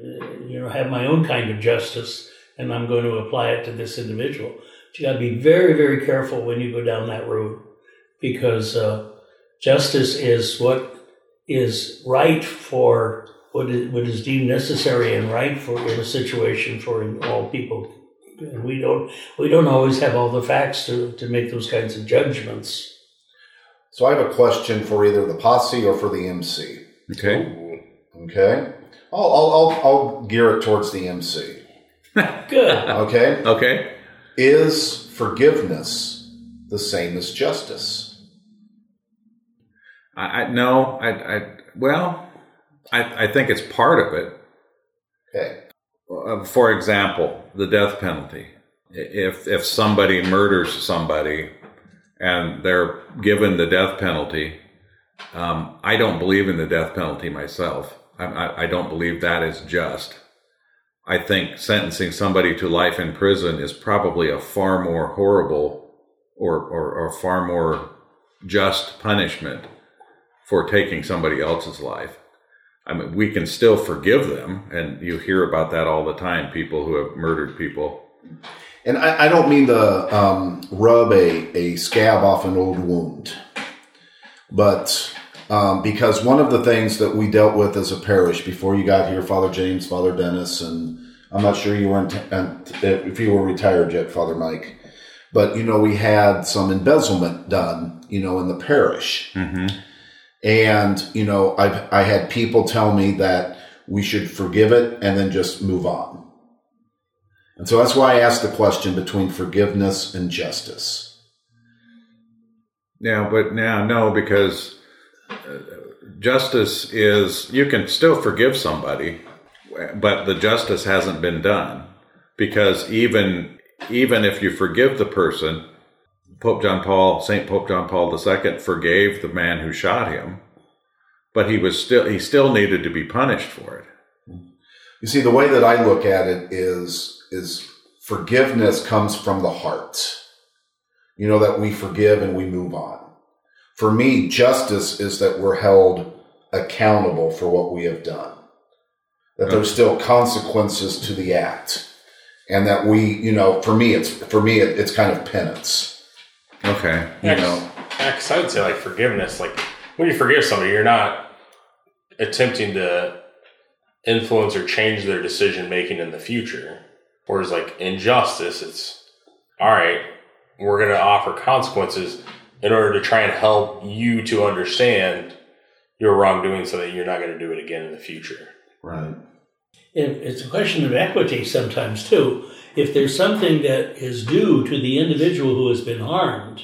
have my own kind of justice, and I'm going to apply it to this individual." But you got to be very, very careful when you go down that road, because uh, justice is what is right for what is, what is deemed necessary and right for in a situation for all people. And we don't we don't always have all the facts to, to make those kinds of judgments. So, I have a question for either the posse or for the MC. Okay. Okay. I'll, I'll, I'll, I'll gear it towards the MC. Good. Okay. Okay. Is forgiveness the same as justice? I, I no, I, I well, I, I think it's part of it. Okay. Uh, for example, the death penalty. If if somebody murders somebody and they're given the death penalty, um, I don't believe in the death penalty myself. I, I, don't believe that is just. I think sentencing somebody to life in prison is probably a far more horrible or, or, or far more just punishment for taking somebody else's life. I mean, we can still forgive them, and you hear about that all the time. People who have murdered people. And I, I don't mean to um, rub a, a scab off an old wound, but um, because one of the things that we dealt with as a parish before you got here, Father James, Father Dennis, and I'm not sure you were in if you were retired yet, Father Mike, but you know we had some embezzlement done, you know, in the parish, Mm-hmm. and you know I I had people tell me that we should forgive it and then just move on. And so that's why I asked the question between forgiveness and justice. Now, but now no, because uh, justice is you can still forgive somebody, but the justice hasn't been done because even even if you forgive the person, Pope John Paul, Saint Pope John Paul II forgave the man who shot him, but he was still he still needed to be punished for it. You see, the way that I look at it is is forgiveness comes from the heart. You know that we forgive and we move on. For me, justice is that we're held accountable for what we have done. That there's still consequences to the act, and that we, you know, for me, it's for me, it, it's kind of penance. Okay. You know, Yeah, 'cause I would say like forgiveness. Like when you forgive somebody, you're not attempting to influence or change their decision making in the future. Whereas like injustice, it's all right. We're going to offer consequences in order to try and help you to understand your wrongdoing, so that you're not going to do it again in the future. right? It's a question of equity sometimes too. If there's something that is due to the individual who has been harmed,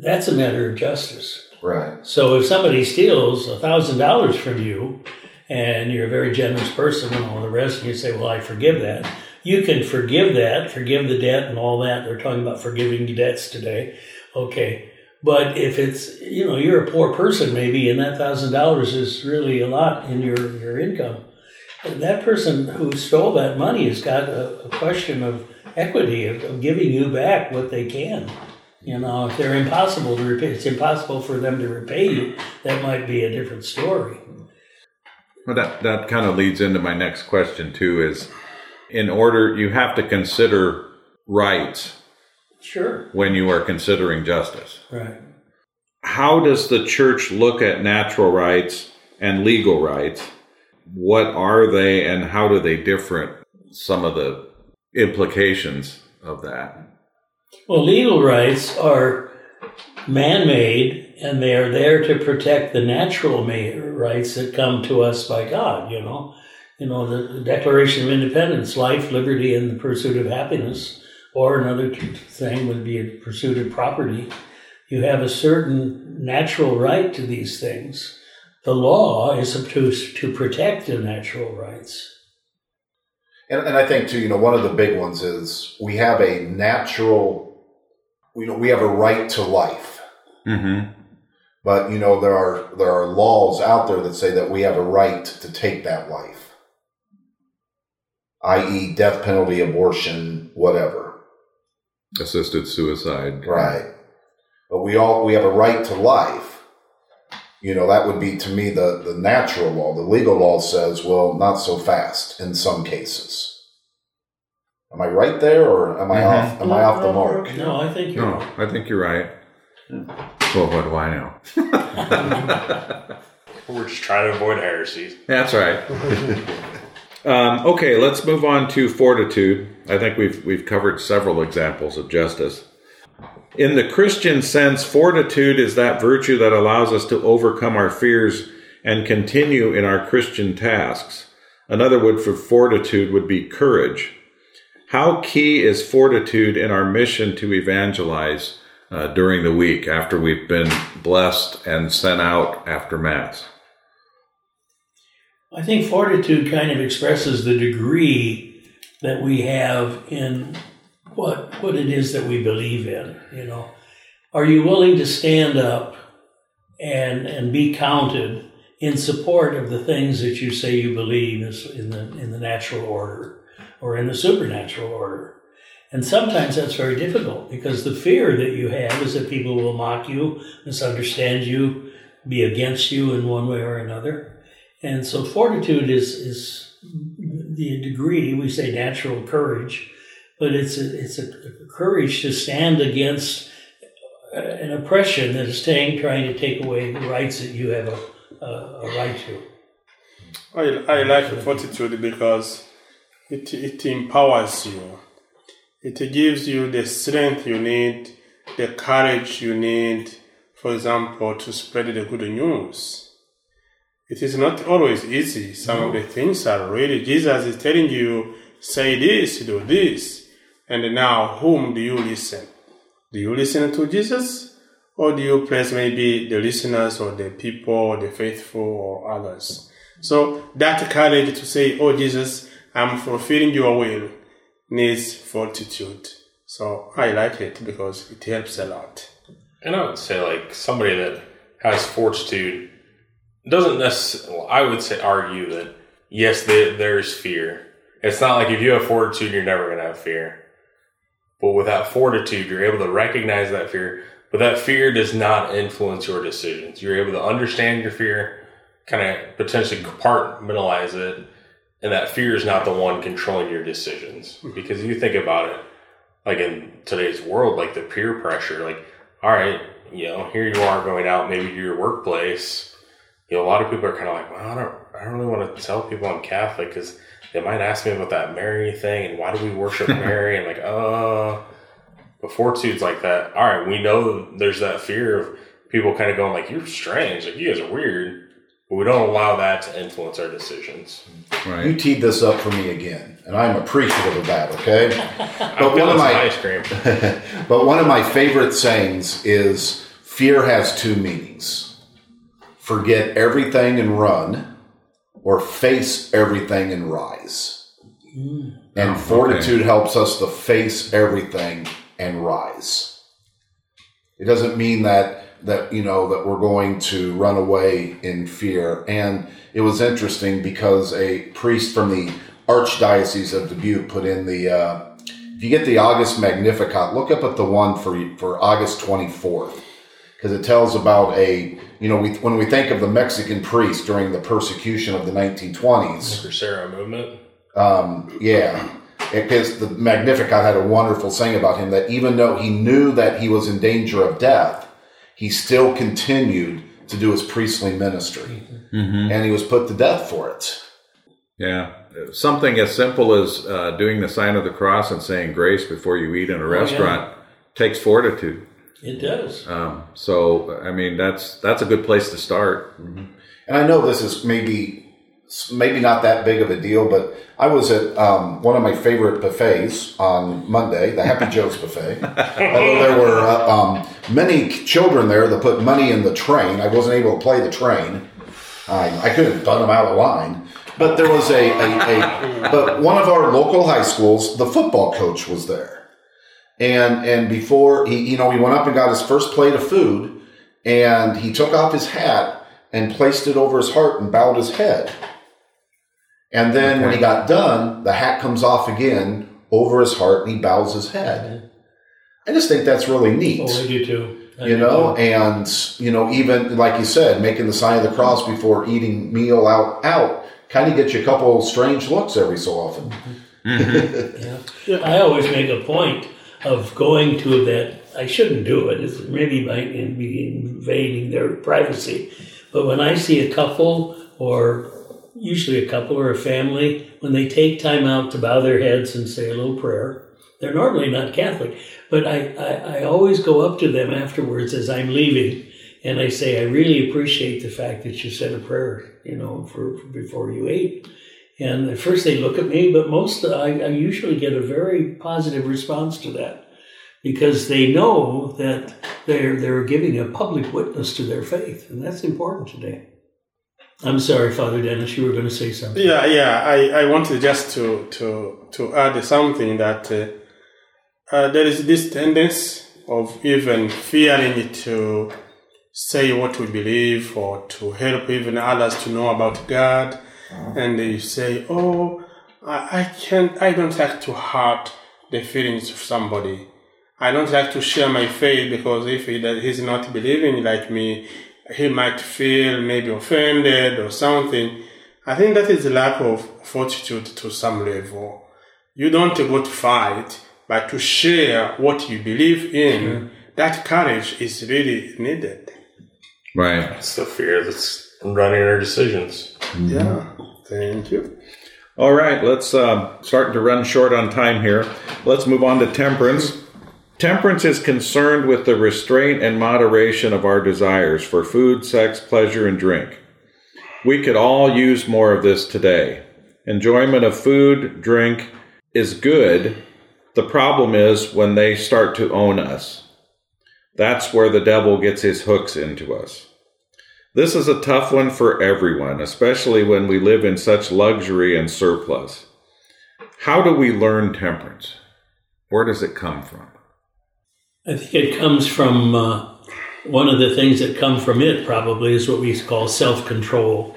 that's a matter of justice. Right. So if somebody steals a thousand dollars from you, and you're a very generous person and all the rest, and you say, "Well, I forgive that," you can forgive that, forgive the debt and all that. They're talking about forgiving debts today. Okay, but if it's you know you're a poor person maybe, and that thousand dollars is really a lot in your your income, that person who stole that money has got a, a question of equity of, of giving you back what they can. You know, if they're impossible to repay, it's impossible for them to repay you. That might be a different story. Well, that that kind of leads into my next question too. Is in order you have to consider rights Sure. when you are considering justice. Right. How does the church look at natural rights and legal rights? What are they, and how do they differ? Some of the implications of that. Well, legal rights are man made and they are there to protect the natural rights that come to us by God, you know. You know, the, the Declaration of Independence, life, liberty, and the pursuit of happiness, or another thing would be a pursuit of property. You have a certain natural right to these things. The law is supposed to protect the natural rights. And, and I think too, you know, one of the big ones is we have a natural, you know, we have a right to life. Mm-hmm. But you know, there are there are laws out there that say that we have a right to take that life, i.e., death penalty, abortion, whatever. Assisted suicide. Right. But we all we have a right to life. You know, that would be to me the the natural law. The legal law says, well, not so fast in some cases. Am I right there, or am I Mhm. off? Am I off the mark? No, I think you're No, right. I think you're right. Well, what do I know? We're just trying to avoid heresies. That's right. um, okay, let's move on to fortitude. I think we've we've covered several examples of justice. In the Christian sense, fortitude is that virtue that allows us to overcome our fears and continue in our Christian tasks. Another word for fortitude would be courage. How key is fortitude in our mission to evangelize uh, during the week after we've been blessed and sent out after Mass? I think fortitude kind of expresses the degree that we have in what what it is that we believe in. You know, are you willing to stand up and and be counted in support of the things that you say you believe is in the in the natural order or in the supernatural order? And sometimes that's very difficult because the fear that you have is that people will mock you, misunderstand you, be against you in one way or another. And so fortitude is is the degree we say natural courage, but it's a, it's a courage to stand against uh, an oppression that is staying, trying to take away the rights that you have a, a, a right to. I, I like fortitude because it, it empowers you. It gives you the strength you need, the courage you need, for example, to spread the good news. It is not always easy. Some of the things are really, Jesus is telling you, say this, do this. And now, whom do you listen? Do you listen to Jesus? Or do you praise maybe the listeners or the people or the faithful or others? So that courage to say, Oh Jesus, I'm fulfilling your will needs fortitude. So I like it because it helps a lot. And I would say, like, somebody that has fortitude doesn't necessarily, I would say, argue that, yes, there, there's fear. It's not like if you have fortitude, you're never going to have fear. But without fortitude, you're able to recognize that fear, but that fear does not influence your decisions. You're able to understand your fear, kind of potentially compartmentalize it, and that fear is not the one controlling your decisions. Hmm. Because if you think about it, like in today's world, like the peer pressure, like, all right, you know, here you are going out maybe to your workplace. You know, a lot of people are kind of like, well, I don't, I don't really want to tell people I'm Catholic because they might ask me about that Mary thing and why do we worship Mary? And like, uh, but fortitude's like that. All right, we know there's that fear of people kind of going like, you're strange, like you guys are weird, but we don't allow that to influence our decisions. You teed this up for me again, and I'm appreciative of that. Okay, I'm but one of my ice cream. but one of my favorite sayings is fear has two meanings: forget everything and run, or face everything and rise. And fortitude helps us to face everything and rise. It doesn't mean that that you know that we're going to run away in fear. And it was interesting because a priest from the Archdiocese of Dubuque put in the uh, if you get the August Magnificat, look up at the one for for August 24th because it tells about a you know we, when we think of the Mexican priest during the persecution of the 1920s. The Cristero movement. Um, yeah, because the Magnificat had a wonderful saying about him that even though he knew that he was in danger of death, he still continued to do his priestly ministry, Mm-hmm. and he was put to death for it. Yeah. Something as simple as uh, doing the sign of the cross and saying grace before you eat in a restaurant takes fortitude. It does. Um, so, I mean, that's that's a good place to start. And I know this is maybe maybe not that big of a deal, but I was at um, one of my favorite buffets on Monday, the Happy Joe's buffet. Although there were uh, um, many children there that put money in the train, I wasn't able to play the train. I, I could have done them out of line. But there was a, a, a but one of our local high schools, the football coach was there. And and before he you know he went up and got his first plate of food and he took off his hat and placed it over his heart and bowed his head. And then when he got done, the hat comes off again over his heart and he bows his head. I just think that's really neat Oh, I do too. I you do know too. and you know even like you said making the sign of the cross before eating meal out out kind of gets you a couple strange looks every so often mm-hmm. Mm-hmm. Yeah. I always make a point of going to that. I shouldn't do it. It's maybe be invading their privacy. But when I see a couple, or usually a couple or a family, when they take time out to bow their heads and say a little prayer, they're normally not Catholic. But I, I, I always go up to them afterwards as I'm leaving, and I say, I really appreciate the fact that you said a prayer, you know, for, for before you ate. And at first they look at me, but most I, I usually get a very positive response to that because they know that they're they're giving a public witness to their faith, and that's important today. I'm sorry, Father Dennis, you were going to say something. Yeah, yeah. I, I wanted just to to to add something that uh, uh, there is this tendency of even fearing to say what we believe or to help even others to know about God, and they say, "Oh, I, I can't. I don't like to hurt the feelings of somebody. I don't like to share my faith because if he, that he's not believing like me, he might feel maybe offended or something." I think that is a lack of fortitude to some level. You don't go to fight, but to share what you believe in, that courage is really needed. Right. It's the fear that's running our decisions. Yeah. Thank you. All right, let's uh, starting to run short on time here. Let's move on to temperance. Temperance is concerned with the restraint and moderation of our desires for food, sex, pleasure, and drink. We could all use more of this today. Enjoyment of food, drink is good. The problem is when they start to own us. That's where the devil gets his hooks into us. This is a tough one for everyone, especially when we live in such luxury and surplus. How do we learn temperance? Where does it come from? I think it comes from uh, one of the things that come from it probably is what we call self-control.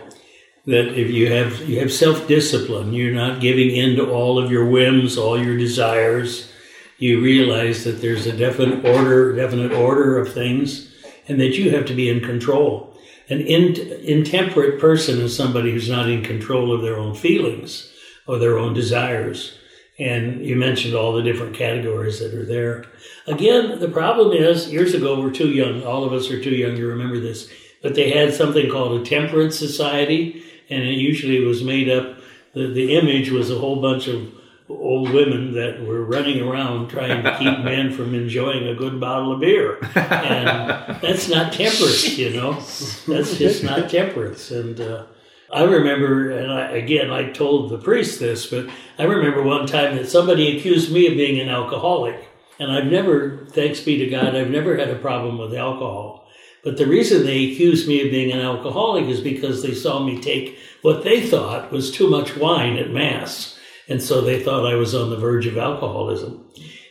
That if you have you have self-discipline, you're not giving in to all of your whims, all your desires. You realize that there's a definite order, definite order of things, and that you have to be in control. An in, intemperate person is somebody who's not in control of their own feelings or their own desires. And you mentioned all the different categories that are there. Again, the problem is years ago we're too young. All of us are too young to remember this. But they had something called a temperance society, and it usually was made up. The, the image was a whole bunch of old women that were running around trying to keep men from enjoying a good bottle of beer. And that's not temperance, you know. That's just not temperance. And uh, I remember, and I, again, I told the priest this, but I remember one time that somebody accused me of being an alcoholic. And I've never, thanks be to God, I've never had a problem with alcohol. But the reason they accused me of being an alcoholic is because they saw me take what they thought was too much wine at Mass. And so they thought I was on the verge of alcoholism.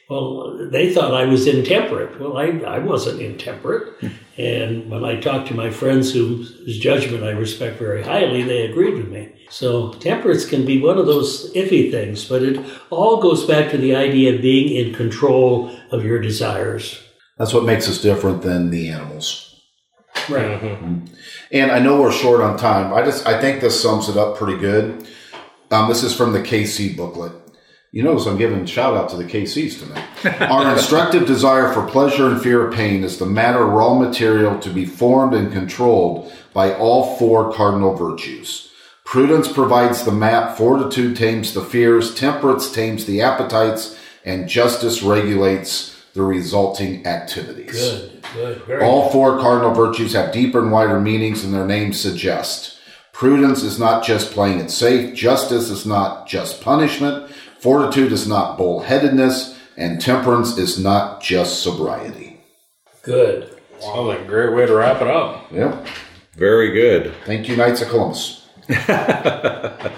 well, they thought I was intemperate. Well, I, I wasn't intemperate. and when I talked to my friends whose, whose judgment I respect very highly, they agreed with me. So temperance can be one of those iffy things, but it all goes back to the idea of being in control of your desires. That's what makes us different than the animals. Right. Mm-hmm. And I know we're short on time. I just I think this sums it up pretty good. Um, this is from the KC booklet. You notice I'm giving shout out to the KCs tonight. Our instructive desire for pleasure and fear of pain is the matter raw material to be formed and controlled by all four cardinal virtues. Prudence provides the map, fortitude tames the fears, temperance tames the appetites, and justice regulates the resulting activities. Good, good. Very All four cardinal virtues have deeper and wider meanings than their names suggest. Prudence is not just playing it safe. Justice is not just punishment. Fortitude is not bullheadedness. And temperance is not just sobriety. good. Sounds like a great way to wrap it up. Yep. Very good. Thank you, Knights of Columbus.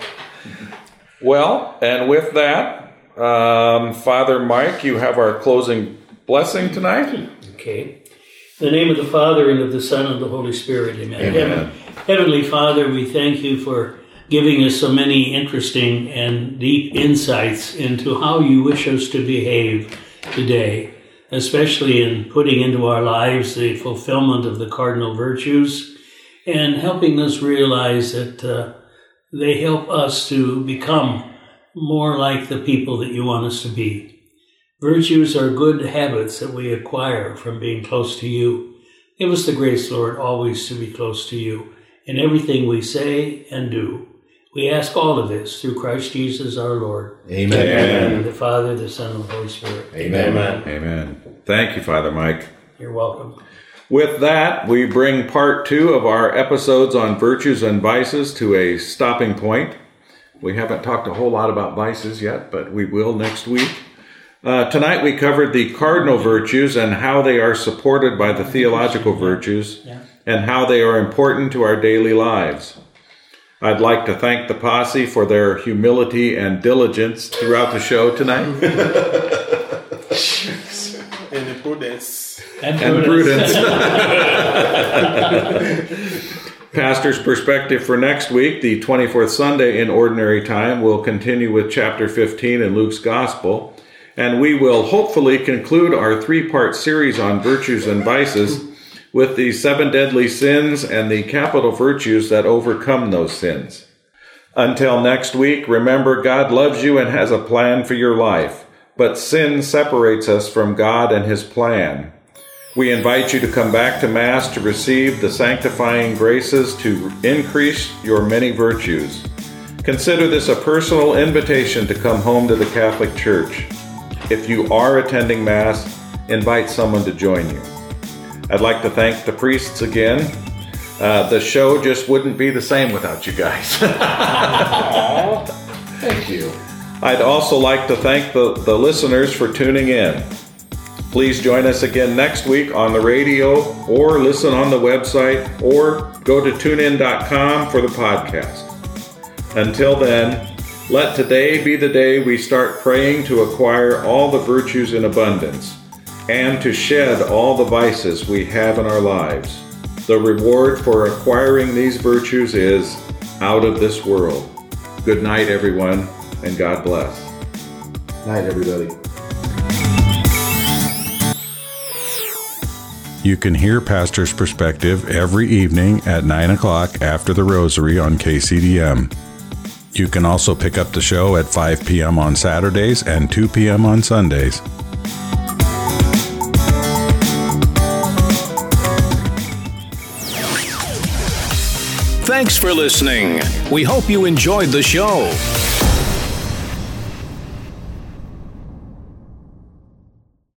Well, and with that, um, Father Mike, you have our closing blessing tonight. Okay. In the name of the Father, and of the Son, and of the Holy Spirit, amen. Amen. Heaven- Heavenly Father, we thank you for giving us so many interesting and deep insights into how you wish us to behave today, especially in putting into our lives the fulfillment of the cardinal virtues and helping us realize that uh, they help us to become more like the people that you want us to be. Virtues are good habits that we acquire from being close to you. Give us the grace, Lord, always to be close to you in everything we say and do. We ask all of this through Christ Jesus our Lord. Amen. And the Father, the Son, and the Holy Spirit. Amen. Amen. Thank you, Father Mike. You're welcome. With that, we bring part two of our episodes on virtues and vices to a stopping point. We haven't talked a whole lot about vices yet, but we will next week. Uh, tonight we covered the cardinal virtues and how they are supported by the theological virtues and how they are important to our daily lives. I'd like to thank the posse for their humility and diligence throughout the show tonight. And the prudence. And, and prudence. Pastor's perspective for next week, the 24th Sunday in Ordinary Time, will continue with chapter 15 in Luke's Gospel, and we will hopefully conclude our three part series on virtues and vices with the seven deadly sins and the capital virtues that overcome those sins. Until next week, remember God loves you and has a plan for your life, but sin separates us from God and His plan. We invite you to come back to Mass to receive the sanctifying graces to increase your many virtues. Consider this a personal invitation to come home to the Catholic Church. If you are attending Mass, invite someone to join you. I'd like to thank the priests again. Uh, the show just wouldn't be the same without you guys. Thank you. I'd also like to thank the, the listeners for tuning in. Please join us again next week on the radio or listen on the website or go to tunein.com for the podcast. Until then, let today be the day we start praying to acquire all the virtues in abundance and to shed all the vices we have in our lives. The reward for acquiring these virtues is out of this world. Good night, everyone, and God bless. Night, everybody. You can hear Pastor's Perspective every evening at 9 o'clock after the Rosary on KCDM. You can also pick up the show at 5 p.m. on Saturdays and 2 p.m. on Sundays. Thanks for listening. We hope you enjoyed the show.